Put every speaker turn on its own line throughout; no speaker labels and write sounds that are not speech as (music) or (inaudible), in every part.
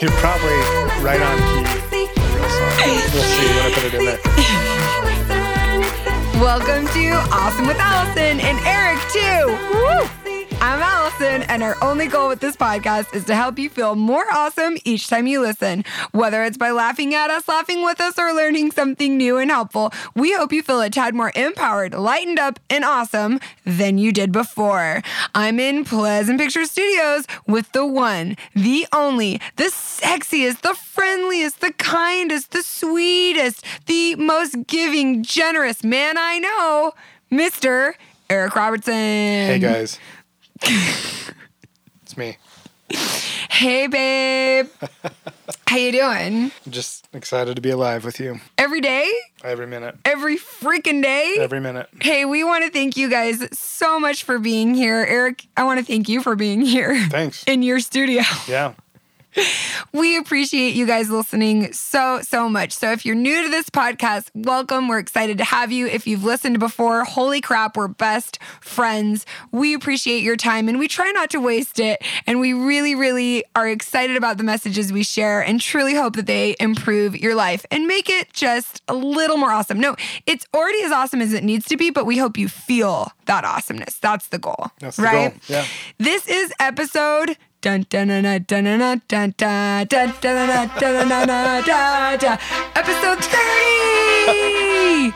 You're probably right on key. We'll see when I put it in there.
Welcome to Awesome with Alison and Eric, too. Woo! I'm Alison, and our only goal with this podcast is to help you feel more awesome each time you listen. Whether it's by laughing at us, laughing with us, or learning something new and helpful, we hope you feel a tad more empowered, lightened up, and awesome than you did before. I'm in Pleasant Picture Studios with the one, the only, the sexiest, the friendliest, the kindest, the sweetest, the most giving, generous man I know, Mr. Eric Robertson.
Hey guys. (laughs) it's me.
Hey, babe. (laughs) How you doing?
Just excited to be alive with you
Every day?
every minute,
Every freaking day?
every minute.
Hey, we want to thank you guys so much for being here. Eric, I want to thank you for being here
Thanks. (laughs)
in your studio.
Yeah.
We appreciate you guys listening so, so much. So, if you're new to this podcast, welcome. We're excited to have you. If you've listened before, holy crap, we're best friends. We appreciate your time and we try not to waste it. And we really, really are excited about the messages we share and truly hope that they improve your life and make it just a little more awesome. No, it's already as awesome as it needs to be, but we hope you feel that awesomeness. That's the goal.
That's the
right?
goal. Yeah.
This is episode episode 30.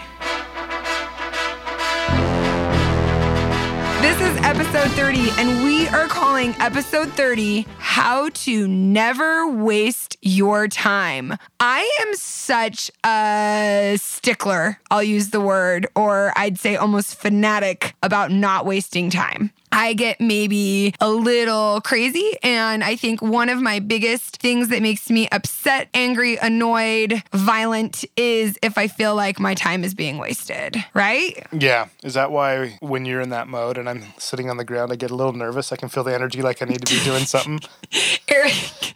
This is episode 30, and we are calling episode 30 How to Never Waste Your Time. I am such a stickler, I'll use the word, or I'd say almost fanatic about not wasting time. I get maybe a little crazy. And I think one of my biggest things that makes me upset, angry, annoyed, violent is if I feel like my time is being wasted, right?
Yeah. Is that why when you're in that mode and I'm sitting on the ground, I get a little nervous? I can feel the energy like I need to be doing something. (laughs)
Eric.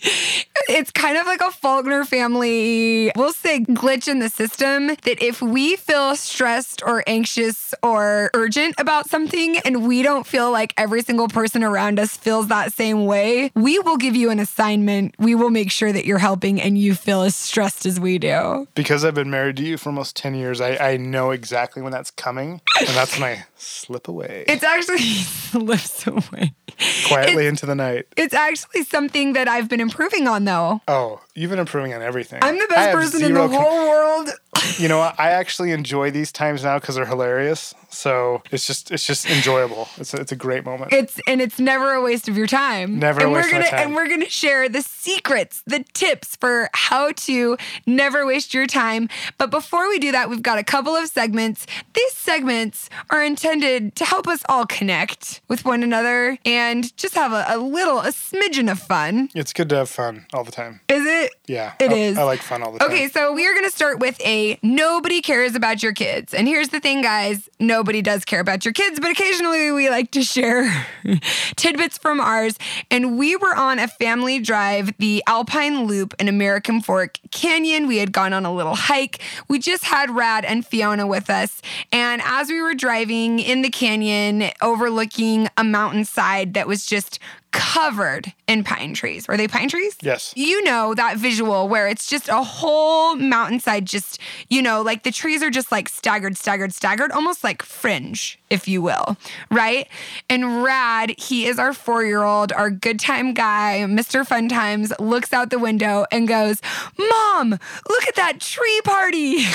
It's kind of like a Faulkner family, we'll say glitch in the system that if we feel stressed or anxious or urgent about something and we don't feel like every single person around us feels that same way, we will give you an assignment. We will make sure that you're helping and you feel as stressed as we do.
Because I've been married to you for almost 10 years, I, I know exactly when that's coming. And that's I slip away
It's actually (laughs) slips away.
quietly into the night.
It's actually something that I've been improving on though.
Oh, you've been improving on everything.
I'm the best person in the whole world. (laughs)
You know? I actually enjoy these times now because they're hilarious. So it's just it's just enjoyable. It's a, it's a great moment.
It's and it's never a waste of your time.
Never a
and
waste
we're gonna
time.
and we're gonna share the secrets, the tips for how to never waste your time. But before we do that, we've got a couple of segments. These segments are intended to help us all connect with one another and just have a, a little, a smidgen of fun.
It's good to have fun all the time.
Is it?
Yeah,
It
I,
is.
I like fun all the time.
Okay, so we are going to start with a nobody cares about your kids. And here's the thing, guys nobody does care about your kids, but occasionally we like to share (laughs) tidbits from ours. And we were on a family drive, the Alpine Loop in American Fork Canyon. We had gone on a little hike. We just had Rad and Fiona with us. And as we were driving in the canyon, overlooking a mountainside that was just covered in pine trees. Were they pine trees?
Yes.
You know that visual where it's just a whole mountainside, just, you know, like the trees are just like staggered, staggered, staggered, almost like fringe, if you will, right? And Rad, he is our four year old, our good time guy, Mr. Fun Times, looks out the window and goes, Mom, look at that tree party. (laughs)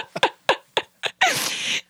(laughs)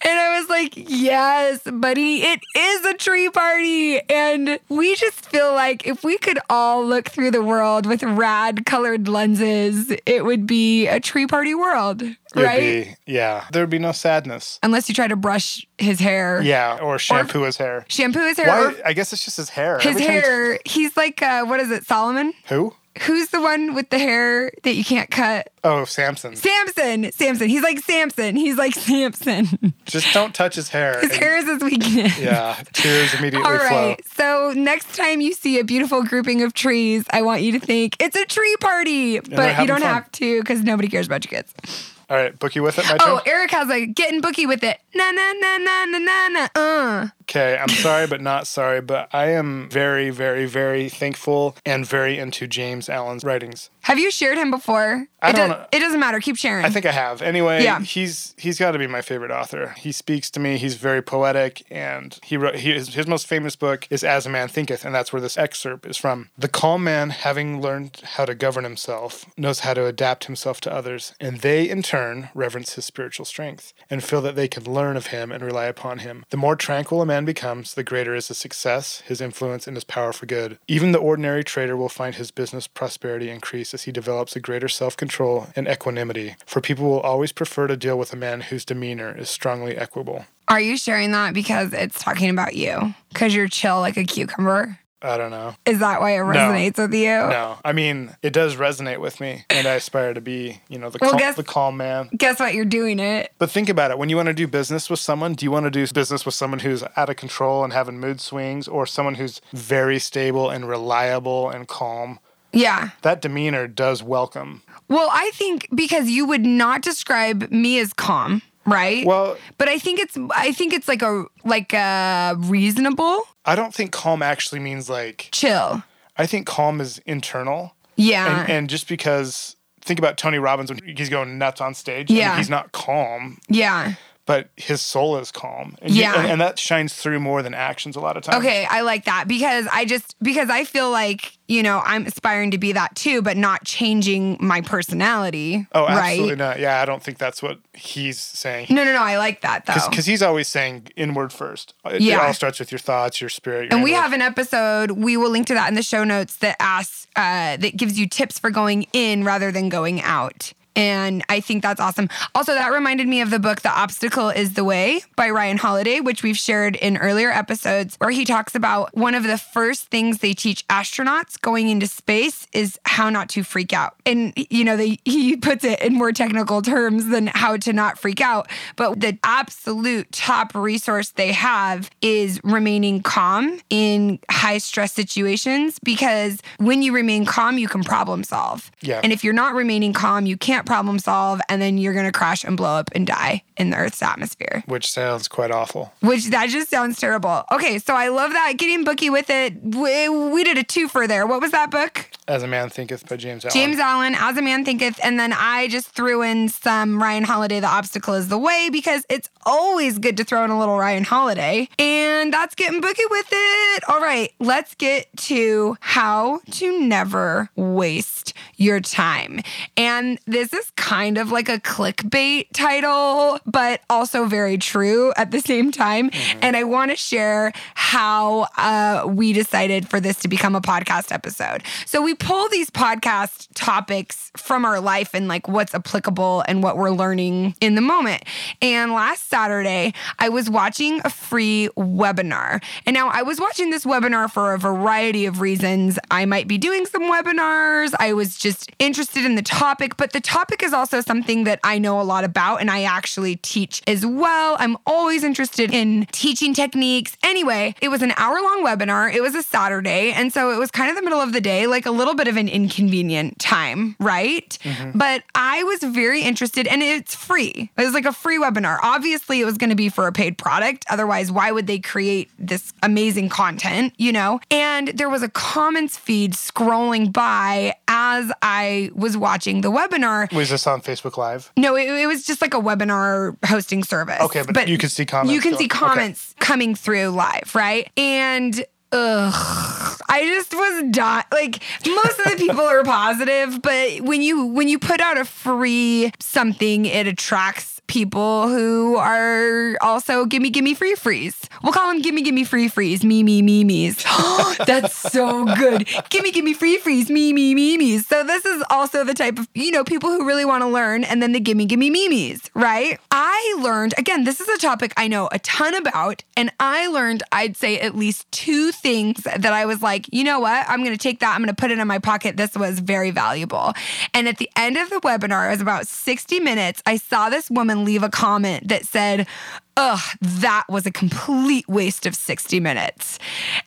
And I was like, yes, buddy, it is a tree party. And we just feel like if we could all look through the world with rad colored lenses, it would be a tree party world,
It'd
right?
be- yeah. There'd be no sadness.
Unless you try to brush his hair,
Yeah, or shampoo his hair.
shampoo his hair,
Why? I guess it's just his hair.
his
Every
hair. He's like, uh, what is it, Solomon?
Who?
Who's the one with the hair that you can't cut?
Oh, Samson.
Samson. Samson. He's like Samson. He's like (laughs) Samson.
Just don't touch his hair.
His
and-
hair is his weakness.
Yeah, tears immediately
All
flow.
So next time you see a beautiful grouping of trees, I want you to think it's a tree party, but you don't
fun.
have to because nobody cares about your kids.
All right, booky with it. My
Oh,
turn.
Eric has a getting booky with it. Na na na na na na na. Uh.
Okay, I'm sorry, but not sorry. But I am very, very, very thankful and very into James Allen's writings.
Have you shared him before?
I
it,
don't
does,
know.
it doesn't matter. Keep sharing.
I think I have. Anyway,
Yeah.
he's he's got to be my favorite author. He speaks to me. He's very poetic, and he wrote he, his, his most famous book is As a Man Thinketh, and that's where this excerpt is from. The calm man, having learned how to govern himself, knows how to adapt himself to others, and they in turn reverence his spiritual strength and feel that they can learn of him and rely upon him. The more tranquil a man becomes, the greater is his success, his influence, and his power for good. Even the ordinary trader will find his business prosperity increase as he develops a greater self control and equanimity, for people will always prefer to deal with a man whose demeanor is strongly equable.
Are you sharing that because it's talking about you? Because you're chill like a cucumber?
I don't know.
Is that why it resonates with you?
No, I mean it does resonate with me, and I aspire to be, you know, the
Well,
cal-
guess-
the calm man.
Guess what? You're doing it.
But think about it. When you want to do business with someone, do you want to do business with someone who's out of control and having mood swings, or someone who's very stable and reliable and calm?
Yeah.
That demeanor does welcome.
Well, I think because you would not describe me as calm, right?
Well,
but I think it's I think it's like a like a reasonable
I don't think calm actually means like.
chill.
I think calm is internal,
Yeah.
and, and just because think about Tony Robbins when he's going nuts on stage, and
Yeah.
he's not calm,
yeah.
But his soul is calm, and you-
Yeah.
and, and that shines through more than actions a lot of times.
Okay, I like that because I just because I feel like you know I'm aspiring to be that too, but not changing my personality.
Oh,
right?
absolutely not. Yeah, I don't think that's what he's saying.
No, no, no. I like that though.
Because he's always saying inward first. It,
Yeah.
it all starts with your thoughts, your spirit. Your
and we have an episode. We will link to that in the show notes that asks uh, that gives you tips for going in rather than going out. And I think that's awesome. Also, that reminded me of the book The Obstacle is the Way by Ryan Holiday, which we've shared in earlier episodes, where he talks about one of the first things they teach astronauts going into space is how not to freak out. And, you know, they, he puts it in more technical terms than how to not freak out. But the absolute top resource they have is remaining calm in high stress situations because when you remain calm, you can problem solve.
Yeah.
And if you're not remaining calm, you can't problem solve, and then you're going to crash and blow up and die in the Earth's atmosphere.
Which sounds quite awful.
Which that just sounds terrible. Okay, so I love that. Getting booky with it. We, we did a twofer there. What was that book?
As a Man Thinketh by James Allen.
James Allen, As a Man Thinketh, and then I just threw in some Ryan Holiday, The Obstacle is the Way, because it's always good to throw in a little Ryan Holiday. And that's getting booky with it. All right, let's get to how to never waste your time. And this is kind of like a clickbait title, but also very true at the same time. And I want to share how uh, we decided for this to become a podcast episode. So we pull these podcast topics from our life and like what's applicable and what we're learning in the moment. And last Saturday, I was watching a free webinar. And now I was watching this webinar for a variety of reasons. I might be doing some webinars. I was just interested in the topic, but the topic is also something that I know a lot about and I actually teach as well. I'm always interested in teaching techniques. Anyway, it was an hour long webinar. It was a Saturday. And so it was kind of the middle of the day, like a little bit of an inconvenient time, right? Mm-hmm. But I was very interested and it's free. It was like a free webinar. Obviously, it was going to be for a paid product. Otherwise, why would they create this amazing content, you know? And there was a comments feed scrolling by as I was watching the webinar.
Was this on Facebook Live?
No, it, it was just like a webinar hosting service.
Okay, but you could see comments
You can see
going- okay.
comments coming through live, right? And ugh, I just was not Like most of the people are positive, but when you when you put out a free something, it attracts people who are also gimme gimme free freeze. We'll call them gimme gimme free freeze. Me me me me's. (gasps) That's so good. Gimme gimme free freeze. Me me me me's. So this is also the type of you know people who really want to learn, and then the gimme gimme me me's. Right? I learned again. This is a topic I know a ton about, and I learned I'd say at least two things that I was like, you know what? I'm going to take that. I'm going to put it in my pocket. This was very valuable. And at the end of the webinar, it was about 60 minutes. I saw this woman leave a comment that said, Ugh, that was a complete waste of 60 minutes.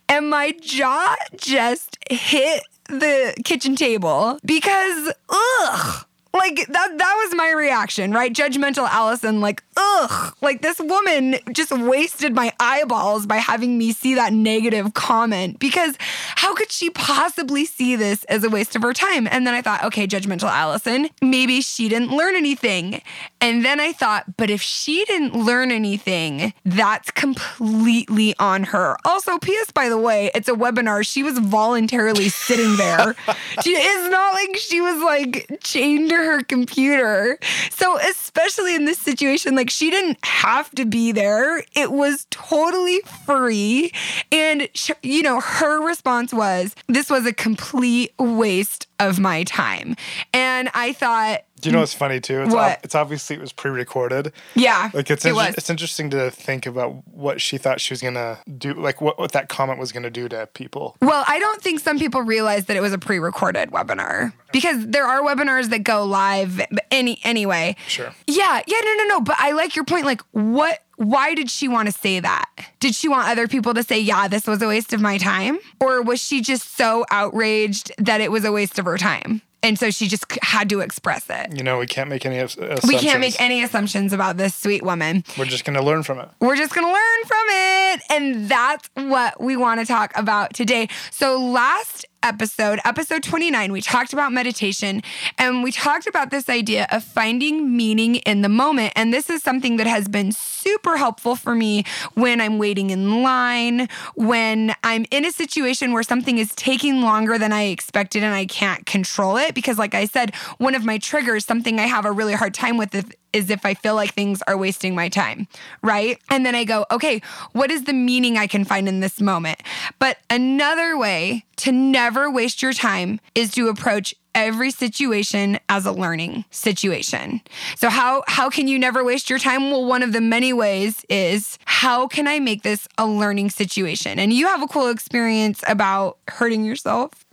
And my jaw just hit the kitchen table because, ugh, Like that that was my reaction, right? Judgmental Alison, like, ugh, like this woman just wasted my eyeballs by having me see that negative comment because how could she possibly see this as a waste of her time? And then I thought, okay, judgmental Alison, maybe she didn't learn anything. And then I thought, but if she didn't learn anything, that's completely on her. Also, P.S. by the way, it's a webinar. She was voluntarily sitting there. (laughs) she, it's not like she was like chained to her computer. So, especially in this situation, like she didn't have to be there. It was totally free. And, sh- you know, her response was, this was a complete waste of my time. And I thought,
Do you know mm. what's funny too? It's,
What?
it's obviously it was pre-recorded.
yeah,
Like it's
it
inter- it's interesting to think about what she thought she was gonna do, like what, what that comment was gonna do to people.
Well, I don't think some people realize that it was a pre-recorded webinar because there are webinars that go live any anyway.
Sure.
Yeah, yeah, no, no, no. But I like your point. Like, what? Why did she want to say that? Did she want other people to say, "Yeah, this was a waste of my time," or was she just so outraged that it was a waste of her time, and so she just had to express it?
You know, we can't make any assumptions.
We can't make any assumptions about this sweet woman.
We're just gonna learn from it.
We're just going to learn from it. And that's what we want to talk about today. So, last episode, episode 29, we talked about meditation and we talked about this idea of finding meaning in the moment. And this is something that has been super helpful for me when I'm waiting in line, when I'm in a situation where something is taking longer than I expected and I can't control it. Because, like I said, one of my triggers, something I have a really hard time with, is if I feel like things are wasting my time, right? And then I go, okay, what is the meaning I can find in this moment? But another way to never waste your time is to approach every situation as a learning situation. So how how can you never waste your time? Well, one of the many ways is how can I make this a learning situation? And you have a cool experience about hurting yourself.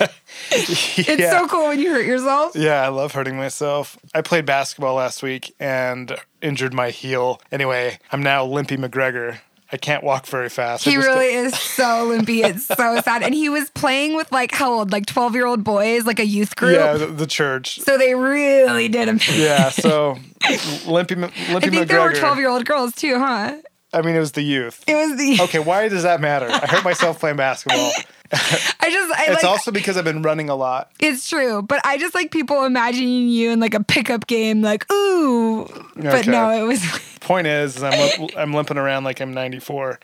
(laughs) (laughs) It's
yeah.
so cool when you hurt yourself.
Yeah, I love hurting myself. I played basketball last week and injured my heel. Anyway, I'm now Limpy McGregor. I can't walk very fast.
He really is so limpy. It's so (laughs) sad. And he was playing with like how old? Like 12 year old boys, like a youth group.
Yeah, the, the church.
So they really did him.
Yeah, so (laughs) Limpy, Limpy
I think
McGregor.
there were 12 year old girls too, huh?
I mean, it was the youth.
It was the.
Okay, why does that matter? I hurt myself playing basketball. (laughs)
I just, I
It's
like.
also because I've been running a lot.
it's true, but I just like people imagining you in like a pickup game, like ooh. But
Okay.
no, it was. (laughs)
Point is, is I'm limp, I'm limping around like I'm 94.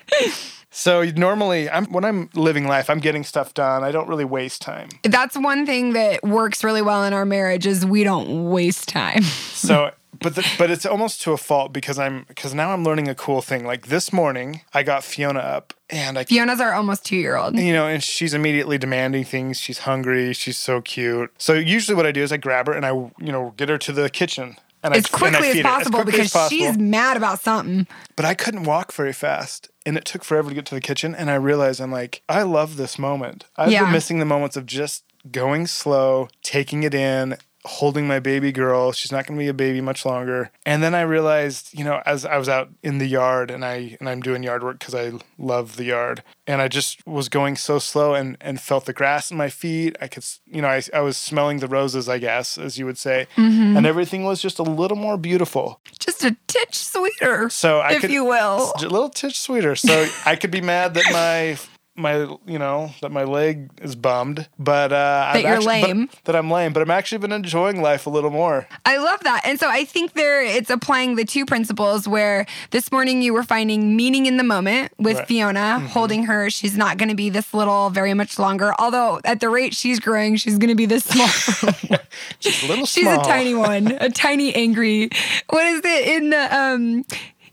So normally, I'm when I'm living life, I'm getting stuff done. I don't really waste time.
That's one thing that works really well in our marriage is we don't waste time.
So, (laughs) but the, but it's almost to a fault because I'm because now I'm learning a cool thing. Like this morning, I got Fiona up, and I
Fiona's our almost two year old.
you know, and she's immediately demanding things. She's hungry. She's so cute. So usually, what I do is I grab her and I you know get her to the kitchen. And
As
I, and
quickly as
feed her
possible
quickly
because
as possible.
she's mad about something.
But I couldn't walk very fast. And it took forever to get to the kitchen. And I realized I'm like, I love this moment. I've
Yeah.
been missing the moments of just going slow, taking it in, holding my baby girl. She's not going to be a baby much longer. And then I realized, you know, as I was out in the yard and I and I'm doing yard work because I love the yard, and I just was going so slow and and felt the grass in my feet. I could, you know, I I was smelling the roses, I guess, as you would say,
Mm-hmm.
and everything was just a little more beautiful.
Just a titch sweeter.
So I
if
could,
you will.
a little titch sweeter. So (laughs) I could be mad that my my you know that my leg is bummed, but uh,
That you're lame.
that I'm lame, but I'm actually been enjoying life a little more.
I love that. And so I think there it's applying the two principles where this morning you were finding meaning in the moment with
Right.
Fiona, holding her. She's not going to be this little very much longer. Although at the rate she's growing, she's going to be this small. (laughs)
Just a little Small. (laughs)
she's a tiny one, a tiny angry. What is it in the um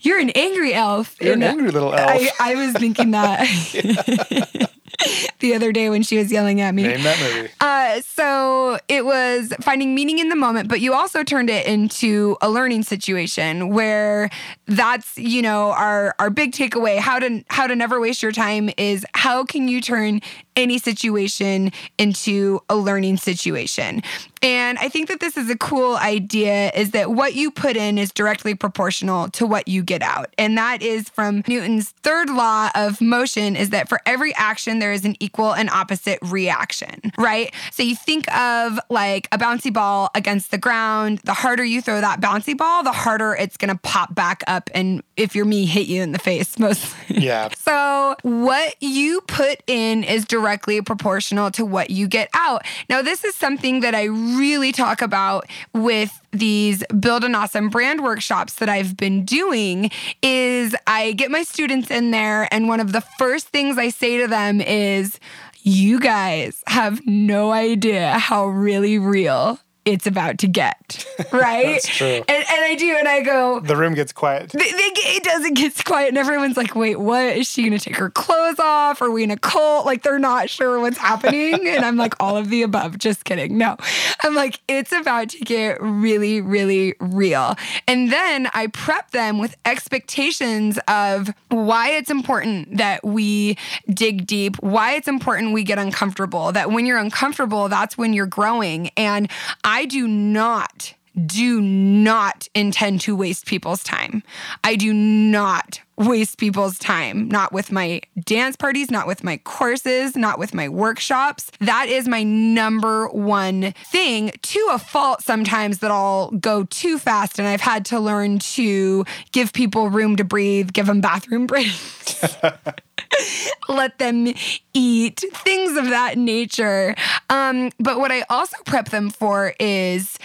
you're an angry elf.
You're an angry little elf.
I, I was thinking that (laughs) (laughs) the other day when she was yelling at me.
Name that movie.
Uh, so it was finding meaning in the moment, but you also turned it into a learning situation where that's you know our our big takeaway. How to how to never waste your time is how can you turn any situation into a learning situation. And I think that this is a cool idea is that what you put in is directly proportional to what you get out. And that is from Newton's third law of motion is that for every action there is an equal and opposite reaction, right? So you think of like a bouncy ball against the ground, the harder you throw that bouncy ball, the harder it's going to pop back up and if you're me hit you in the face (laughs) mostly.
Yeah.
So, what you put in is directly proportional to what you get out. Now, this is something that I really talk about with these build an awesome brand workshops that I've been doing is I get my students in there and one of the first things I say to them is you guys have no idea how really real it's about to get, (laughs) right?
That's true.
And, and I do, and I go,
The room gets quiet.
they, they, it doesn't get quiet, and everyone's like, "Wait, what? Is she gonna take her clothes off? Are we in a cult?" Like they're not sure what's happening, (laughs) and I'm like, "All of the above." Just kidding. No, I'm like, it's about to get really, really real, and then I prep them with expectations of why it's important that we dig deep, why it's important we get uncomfortable. That when you're uncomfortable, that's when you're growing, and I do not do not intend to waste people's time. I do not waste people's time, not with my dance parties, not with my courses, not with my workshops. That is my number one thing to a fault sometimes that I'll go too fast. And I've had to learn to give people room to breathe, give them bathroom breaks. (laughs) (laughs) let them eat, things of that nature. Um, but what I also prep them for is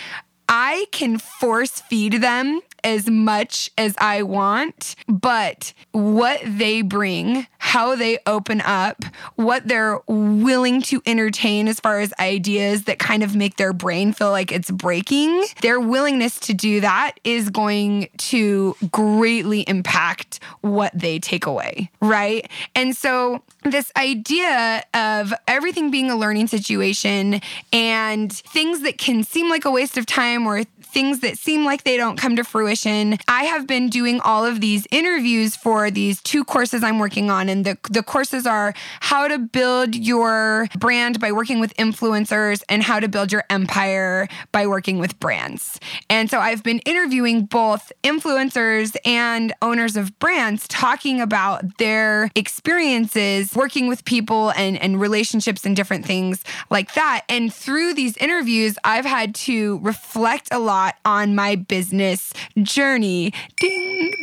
I can force feed them as much as I want, but what they bring, how they open up, what they're willing to entertain as far as ideas that kind of make their brain feel like it's breaking, their willingness to do that is going to greatly impact what they take away, right? And so, this idea of everything being a learning situation and things that can seem like a waste of time or things that seem like they don't come to fruition. I have been doing all of these interviews for these two courses I'm working on. And the, the courses are how to build your brand by working with influencers and how to build your empire by working with brands. And so I've been interviewing both influencers and owners of brands talking about their experiences working with people and, and relationships and different things like that. And through these interviews, I've had to reflect a lot on my business journey. Ding! (laughs)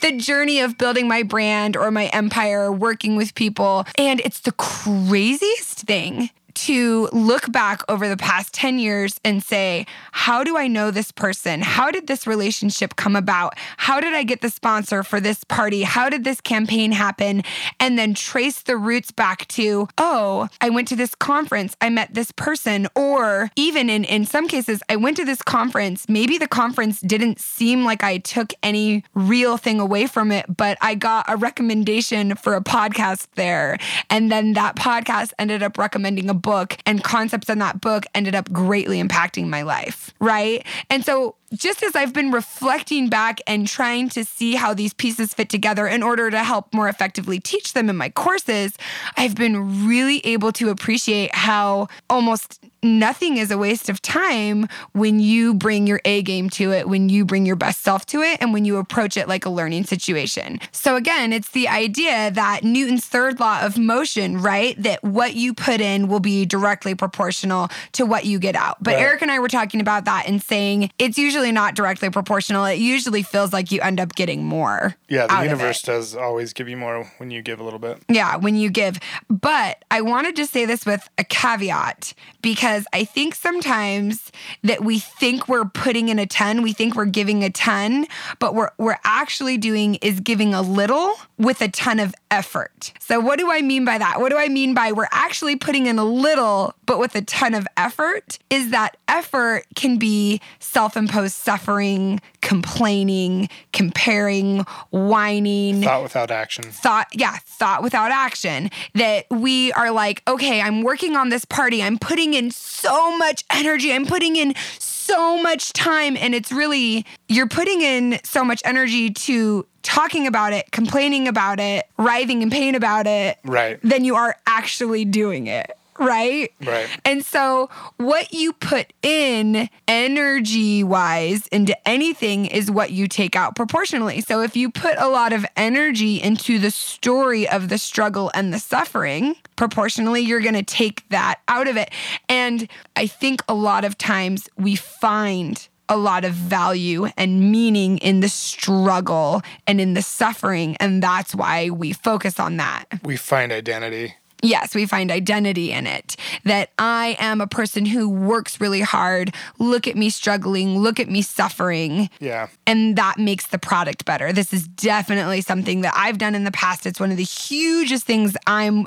the journey of building my brand or my empire, working with people. And it's the craziest thing to look back over the past 10 years and say, how do I know this person? How did this relationship come about? How did I get the sponsor for this party? How did this campaign happen? And then trace the roots back to, oh, I went to this conference, I met this person. Or even in, in some cases, I went to this conference. Maybe the conference didn't seem like I took any real thing away from it, but I got a recommendation for a podcast there. And then that podcast ended up recommending a book and concepts in that book ended up greatly impacting my life, right? And so just as I've been reflecting back and trying to see how these pieces fit together in order to help more effectively teach them in my courses, I've been really able to appreciate how almost nothing is a waste of time when you bring your A game to it, when you bring your best self to it, and when you approach it like a learning situation. So, again, it's the idea that Newton's third law of motion, right? That what you put in will be directly proportional to what you get out. But
Right.
Eric and I were talking about that and saying it's usually not directly proportional. It usually feels like you end up getting more.
Yeah, the universe does always give you more when you give a little bit.
Yeah, when you give. But I wanted to say this with a caveat because I think sometimes that we think we're putting in a ton, we think we're giving a ton, but what we're actually doing is giving a little with a ton of effort. So, what do I mean by that? What do I mean by we're actually putting in a little, but with a ton of effort? Is that effort can be self imposed suffering, complaining, comparing, whining
Thought without action.
thought yeah thought without action that we are like okay i'm working on this party i'm putting in so much energy i'm putting in so much time and it's really you're putting in so much energy to talking about it, complaining about it, writhing in pain about it,
Right.
than you are actually doing it. Right?
Right.
And so, what you put in energy wise into anything is what you take out proportionally. So, if you put a lot of energy into the story of the struggle and the suffering, proportionally, you're going to take that out of it. And I think a lot of times we find a lot of value and meaning in the struggle and in the suffering. And that's why we focus on that.
We find identity.
Yes, we find identity in it. That I am a person who works really hard. Look at me struggling. Look at me suffering.
Yeah.
And that makes the product better. This is definitely something that I've done in the past. It's one of the hugest things I'm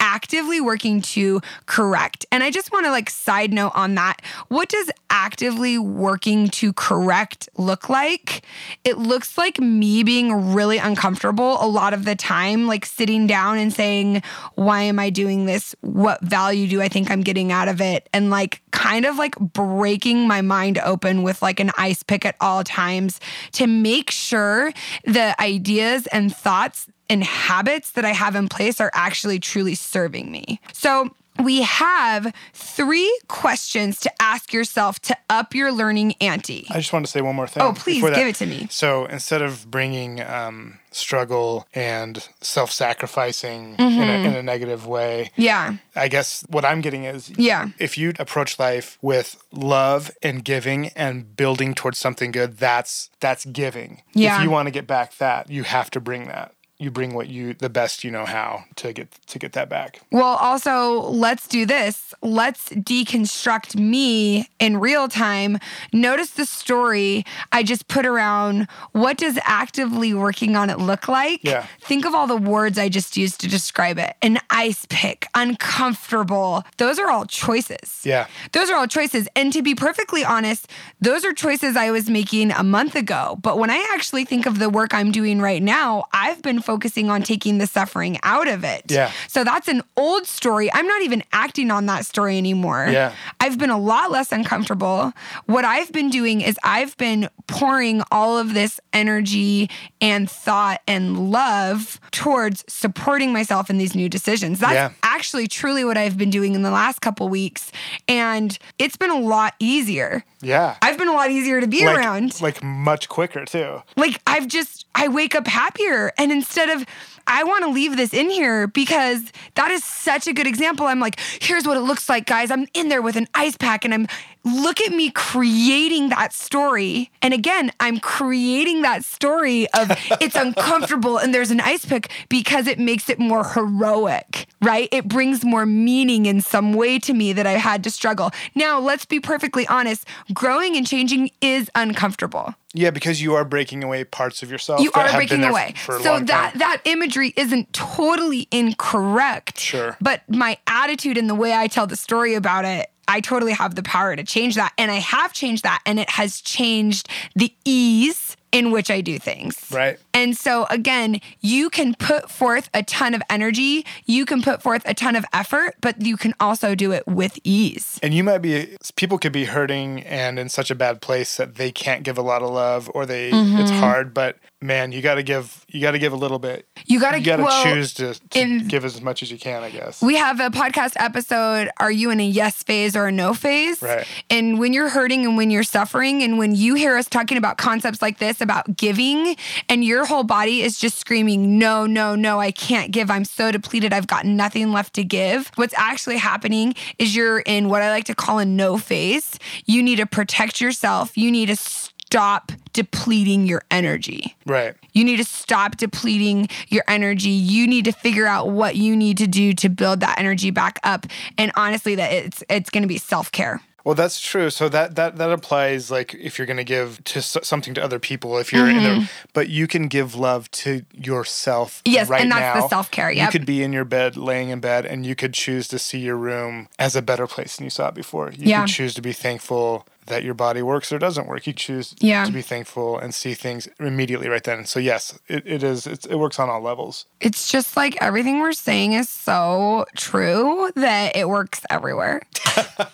actively working to correct. And I just want to like side note on that. What does actively working to correct look like? It looks like me being really uncomfortable a lot of the time, like sitting down and saying, why am I doing this? What value do I think I'm getting out of it? And like kind of like breaking my mind open with like an ice pick at all times to make sure the ideas and thoughts and habits that I have in place are actually truly serving me. So, we have three questions to ask yourself to up your learning ante.
I just want to say one more thing.
Oh, please give it to me.
So instead of bringing um, struggle and self sacrificing
Mm-hmm.
in, a, in a negative way,
Yeah.
I guess what I'm getting is
Yeah.
if you approach life with love and giving and building towards something good, that's that's giving.
Yeah.
If you want to get back that, you have to bring that. You bring what you the best you know how to get to get that back.
Well, also, let's do this. Let's deconstruct me in real time. Notice the story I just put around what does actively working on it look like?
Yeah.
Think of all the words I just used to describe it an ice pick, uncomfortable. Those are all choices.
Yeah.
Those are all choices. And to be perfectly honest, those are choices I was making a month ago. But when I actually think of the work I'm doing right now, I've been focusing on taking the suffering out of it.
Yeah.
So that's an old story. I'm not even acting on that story anymore.
Yeah.
I've been a lot less uncomfortable. What I've been doing is I've been pouring all of this energy and thought and love towards supporting myself in these new decisions. That's
Yeah.
Actually truly what I've been doing in the last couple weeks. And it's been a lot easier.
Yeah.
I've been a lot easier to be
like,
around.
like much quicker too.
Like I've just I wake up happier and instead of I want to leave this in here because that is such a good example. I'm like, here's what it looks like, guys. I'm in there with an ice pack and I'm look at me creating that story. And again, I'm creating that story of (laughs) it's uncomfortable and there's an ice pick because it makes it more heroic, right? It brings more meaning in some way to me that I had to struggle. Now, let's be perfectly honest, growing and changing is uncomfortable.
Yeah, because you are breaking away parts of yourself.
You are breaking away. So that
time.
that imagery isn't totally incorrect.
Sure.
But my attitude and the way I tell the story about it, I totally have the power to change that. And I have changed that. And it has changed the ease in which I do things.
Right.
And so again, you can put forth a ton of energy, you can put forth a ton of effort, but you can also do it with ease.
And you might be people could be hurting and in such a bad place that they can't give a lot of love or they
Mm-hmm.
it's hard, but man, you got to give you got to give a little bit.
You got to
You got to
well,
choose to, to
in-
give as much as you can, I guess.
We have a podcast episode Are you in a yes phase or a no phase?
Right.
And when you're hurting and when you're suffering, and when you hear us talking about concepts like this about giving, and your whole body is just screaming, No, no, no, I can't give. I'm so depleted. I've got nothing left to give. What's actually happening is you're in what I like to call a no phase. You need to protect yourself. You need to stop depleting your energy.
right.
You need to stop depleting your energy. You need to figure out what you need to do to build that energy back up. And honestly, that it's it's going to be self care.
Well, that's true. So that that that applies like if you're going to give to s- something to other people, if you're in there, but you can give love to yourself.
Mm-hmm. Yes,
right
and that's the self-care,
Yeah.
You
could be in your bed, laying in bed, and you could choose to see your room as a better place than you saw it before. You
Yeah.
could choose to be thankful that your body works or doesn't work. You choose
Yeah.
to be thankful and see things immediately right then. So yes, it, it is. It's, it works on all levels.
It's just like everything we're saying is so true that it works everywhere. (laughs)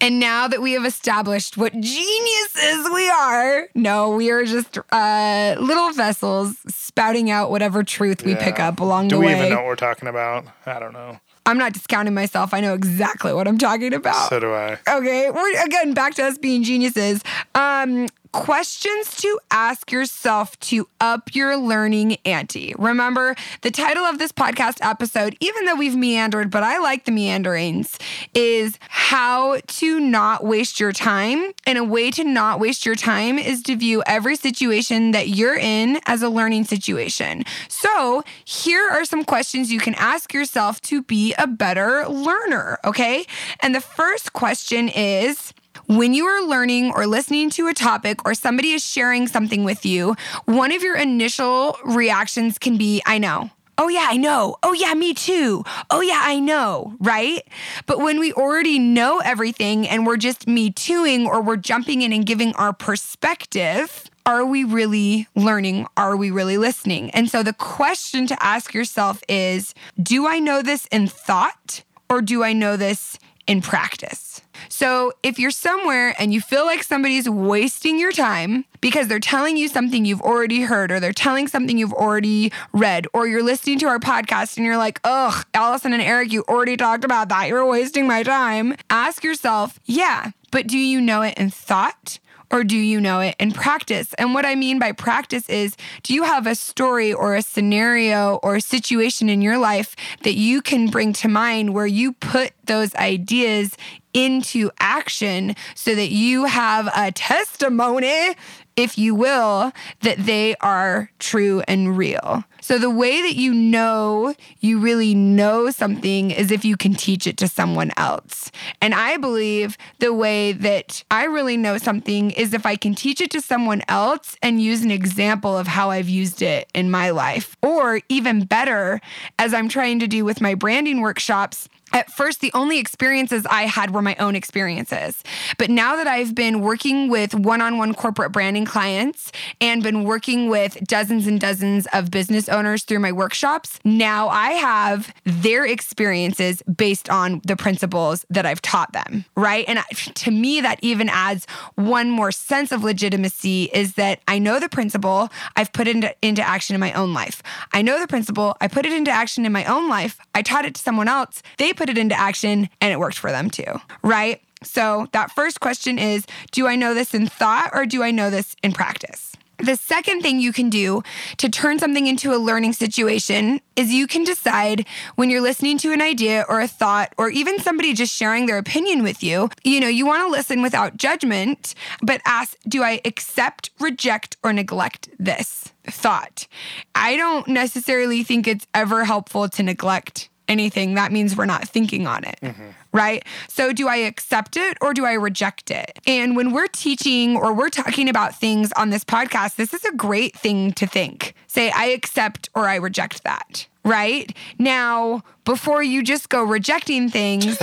And now that we have established what geniuses we are, no, we are just uh, little vessels spouting out whatever truth we pick up along
Do
the way.
Do we even know what we're talking about? I don't know.
I'm not discounting myself. I know exactly what I'm talking about.
So do I.
Okay, we're again back to us being geniuses. Um, questions to ask yourself to up your learning ante. Remember, the title of this podcast episode, even though we've meandered, but I like the meanderings, is how to not waste your time. And a way to not waste your time is to view every situation that you're in as a learning situation. So, here are some questions you can ask yourself to be a better learner, okay? And the first question is, when you are learning or listening to a topic or somebody is sharing something with you, one of your initial reactions can be, I know. Oh, yeah, I know. Oh, yeah, me too. Oh, yeah, I know, right? But when we already know everything and we're just me tooing or we're jumping in and giving our perspective, are we really learning? Are we really listening? And so the question to ask yourself is Do I know this in thought or do I know this in practice? So if you're somewhere and you feel like somebody's wasting your time because they're telling you something you've already heard or they're telling something you've already read or you're listening to our podcast and you're like, ugh, Alison and Eric, you already talked about that. You're wasting my time. Ask yourself, yeah, but do you know it in thought? Or do you know it in practice? And what I mean by practice is do you have a story or a scenario or a situation in your life that you can bring to mind where you put those ideas into action so that you have a testimony, if you will, that they are true and real. So, the way that you know you really know something is if you can teach it to someone else. And I believe the way that I really know something is if I can teach it to someone else and use an example of how I've used it in my life. Or even better, as I'm trying to do with my branding workshops, at first, the only experiences I had were my own experiences. But now that I've been working with one on one corporate branding clients and been working with dozens and dozens of business owners through my workshops, now I have their experiences based on the principles that I've taught them, right? And to me, that even adds one more sense of legitimacy is that I know the principle, I've put it into, into action in my own life. I know the principle, I put it into action in my own life, I taught it to someone else, they put it into action and it worked for them too, right? So that first question is Do I know this in thought or do I know this in practice? The second thing you can do to turn something into a learning situation is you can decide when you're listening to an idea or a thought or even somebody just sharing their opinion with you, you know, you want to listen without judgment, but ask, do I accept, reject, or neglect this thought? I don't necessarily think it's ever helpful to neglect anything, that means we're not thinking on it. Mm-hmm. Right? So, do I accept it or do I reject it? And when we're teaching or we're talking about things on this podcast, this is a great thing to think. Say, I accept or I reject that. Right? Now, before you just go rejecting things,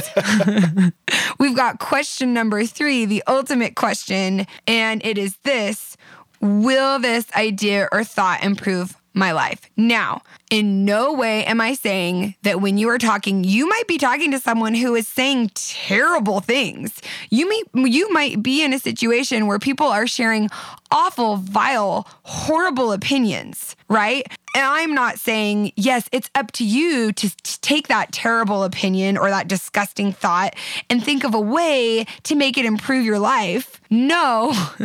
(laughs) we've got question number three, the ultimate question. And it is this Will this idea or thought improve my life. Now, in no way am I saying that when you are talking, you might be talking to someone who is saying terrible things. You may you might be in a situation where people are sharing awful, vile, horrible opinions, right? And I'm not saying, yes, it's up to you to, to take that terrible opinion or that disgusting thought and think of a way to make it improve your life. No. (laughs)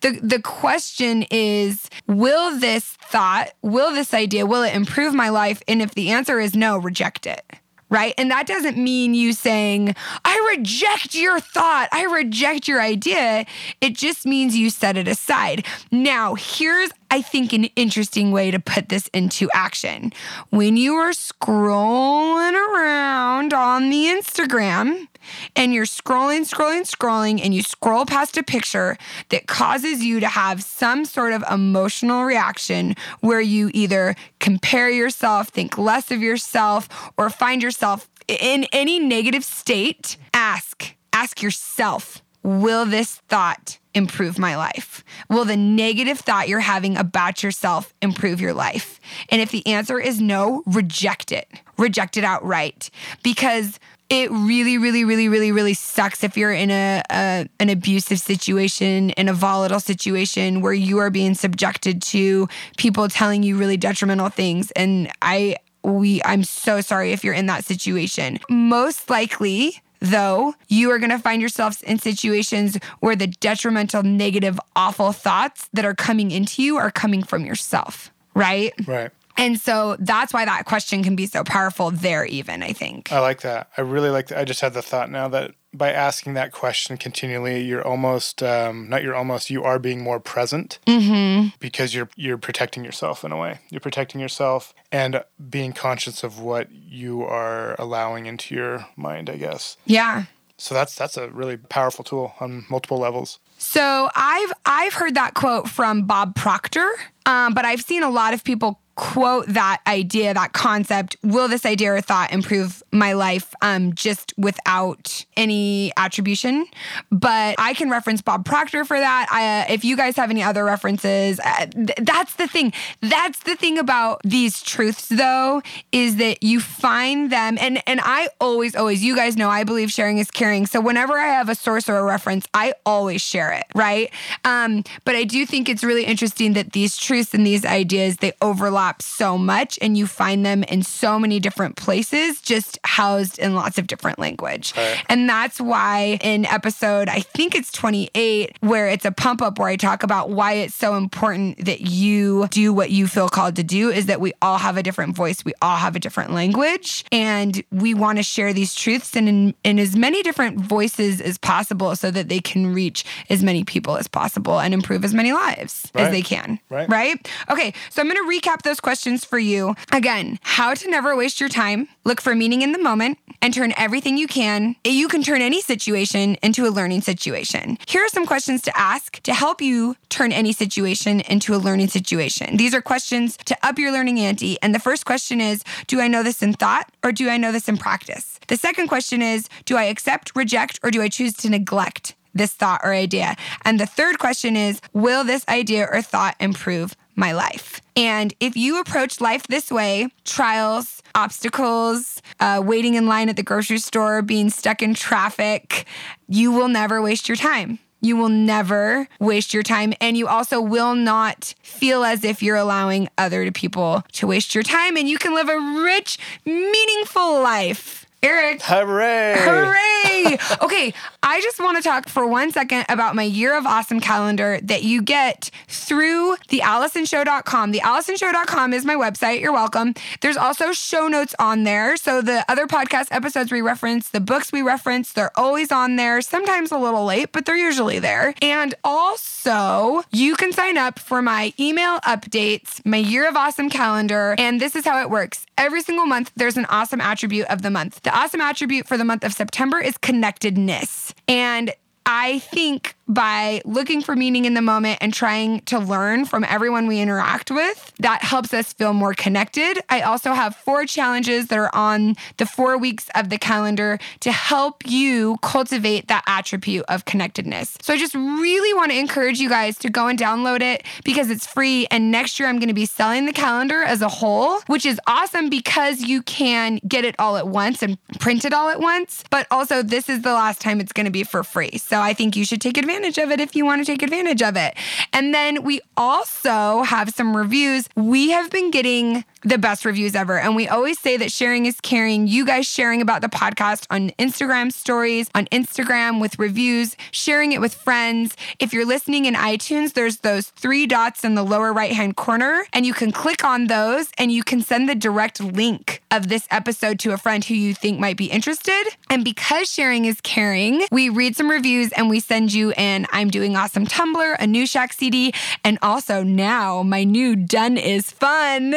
the the question is, will this thought, will this idea, will it improve my life? And if the answer is no, reject it. Right. And that doesn't mean you saying, I reject your thought, I reject your idea. It just means you set it aside. Now, here's, I think, an interesting way to put this into action. When you are scrolling around on the Instagram, and you're scrolling, scrolling, scrolling, and you scroll past a picture that causes you to have some sort of emotional reaction where you either compare yourself, think less of yourself, or find yourself in any negative state, ask, ask yourself, will this thought improve my life? Will the negative thought you're having about yourself improve your life? And if the answer is no, reject it. reject it outright because it really, really, really, really, really sucks if you're in a, a, an abusive situation, in a volatile situation where you are being subjected to people telling you really detrimental things. And I we I'm so sorry if you're in that situation. Most likely though, you are going to find yourselves in situations where the detrimental, negative, awful thoughts that are coming into you are coming from yourself, right?
Right.
And so that's why that question can be so powerful there, even, I think.
I like that. I really like that. I just had the thought now that by asking that question continually, you're almost, um, not you're almost, you are being more present
Mm-hmm.
because you're you're protecting yourself in a way. You're protecting yourself and being conscious of what you are allowing into your mind, I guess.
Yeah.
So that's that's a really powerful tool on multiple levels.
So I've I've heard that quote from Bob Proctor, um, but I've seen a lot of people quote that idea, that concept. Will this idea or thought improve my life um, just without any attribution? But I can reference Bob Proctor for that. I, uh, if you guys have any other references, uh, th- that's the thing. That's the thing about these truths, though, is that you find them, and and I always, always, you guys know, I believe sharing is caring. So whenever I have a source or a reference, I always share it, right? Um, but I do think it's really interesting that these truths and these ideas they overlap so much and you find them in so many different places just housed in lots of different language
Right.
and that's why in episode i think it's 28 where it's a pump up where i talk about why it's so important that you do what you feel called to do is that we all have a different voice we all have a different language and we want to share these truths in, in in as many different voices as possible so that they can reach as many people as possible and improve as many lives as they can
Right.
right? Okay, so I'm gonna recap those questions for you. Again, how to never waste your time, look for meaning in the moment, and turn everything you can. You can turn any situation into a learning situation. Here are some questions to ask to help you turn any situation into a learning situation. These are questions to up your learning ante. And the first question is Do I know this in thought or do I know this in practice? The second question is Do I accept, reject, or do I choose to neglect? This thought or idea? And the third question is Will this idea or thought improve my life? And if you approach life this way, trials, obstacles, uh, waiting in line at the grocery store, being stuck in traffic, you will never waste your time. You will never waste your time. And you also will not feel as if you're allowing other people to waste your time. And you can live a rich, meaningful life. Eric,
Hooray!
Hooray! okay, I just want to talk for one second about my Year of Awesome calendar that you get through the AlisonShow.com. The AlisonShow.com is my website. You're welcome. There's also show notes on there. So the other podcast episodes we reference, the books we reference, they're always on there. Sometimes a little late, but they're usually there. And also, you can sign up for my email updates, my Year of Awesome calendar. And this is how it works. Every single month, there's an awesome attribute of the month. The awesome attribute for the month of September is connectedness. And I think by looking for meaning in the moment and trying to learn from everyone we interact with, that helps us feel more connected. I also have four challenges that are on the four weeks of the calendar to help you cultivate that attribute of connectedness. So I just really want to encourage you guys to go and download it because it's free. And next year, I'm going to be selling the calendar as a whole, which is awesome because you can get it all at once and print it all at once. But also, this is the last time it's going to be for free. So I think you should take advantage of it if you want to take advantage of it. And then we also have some reviews. We have been getting the best reviews ever. And we always say that sharing is caring. You guys sharing about the podcast on Instagram stories, on Instagram with reviews, sharing it with friends. If you're listening in iTunes, there's those three dots in the lower right hand corner, and you can click on those and you can send the direct link of this episode to a friend who you think might be interested. And because sharing is caring, we read some reviews and we send you an I'm Doing Awesome Tumbler, a new Shack CD, and also now my new Done is Fun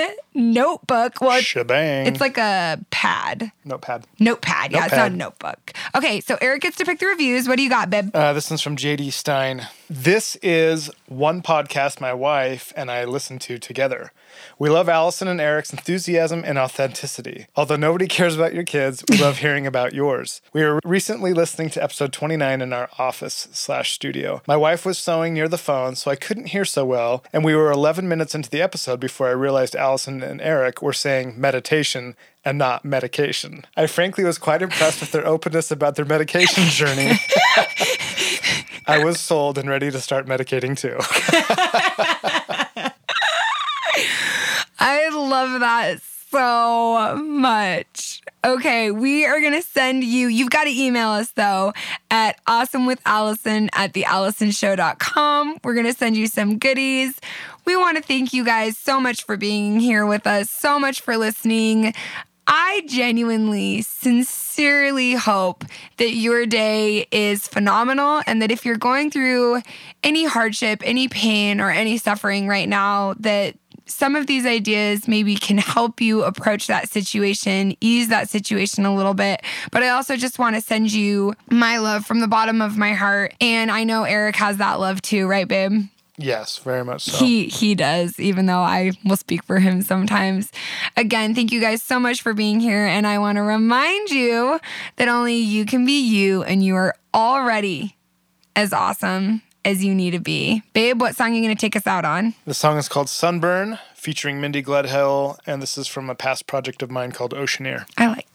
notebook. Well, it's,
Shebang.
it's like a pad.
notepad.
Notepad. Yeah, it's not a notebook. Okay, so Eric gets to pick the reviews. What do you got, babe?
Uh, this one's from JD Stein. This is one podcast my wife and I listen to together. We love Alison and Eric's enthusiasm and authenticity. Although nobody cares about your kids, we love hearing about yours. We were recently listening to episode 29 in our office slash studio. My wife was sewing near the phone, so I couldn't hear so well, and we were 11 minutes into the episode before I realized Alison and Eric were saying meditation and not medication. I frankly was quite impressed with their openness about their medication journey. (laughs) I was sold and ready to start medicating too. (laughs)
I love that so much. Okay, we are gonna send you, you've got to email us though at awesomewithalison at thealisonshow.com. We're gonna send you some goodies. We want to thank you guys so much for being here with us, so much for listening. I genuinely, sincerely hope that your day is phenomenal and that if you're going through any hardship, any pain, or any suffering right now, that some of these ideas maybe can help you approach that situation, ease that situation a little bit. But I also just want to send you my love from the bottom of my heart. And I know Eric has that love too, right, babe?
Yes, very much so.
He he does, even though I will speak for him sometimes. Again, thank you guys so much for being here. And I want to remind you that only you can be you and you are already as awesome as you need to be. Babe, what song are you gonna take us out on?
The song is called Sunburn, featuring Mindy Gledhill, and this is from a past project of mine called Oceanear.
I like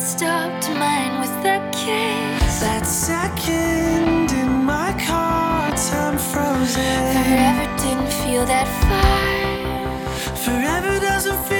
stopped mine with a kiss.
That second in my car, time frozen.
Forever didn't feel that far. Forever doesn't feel.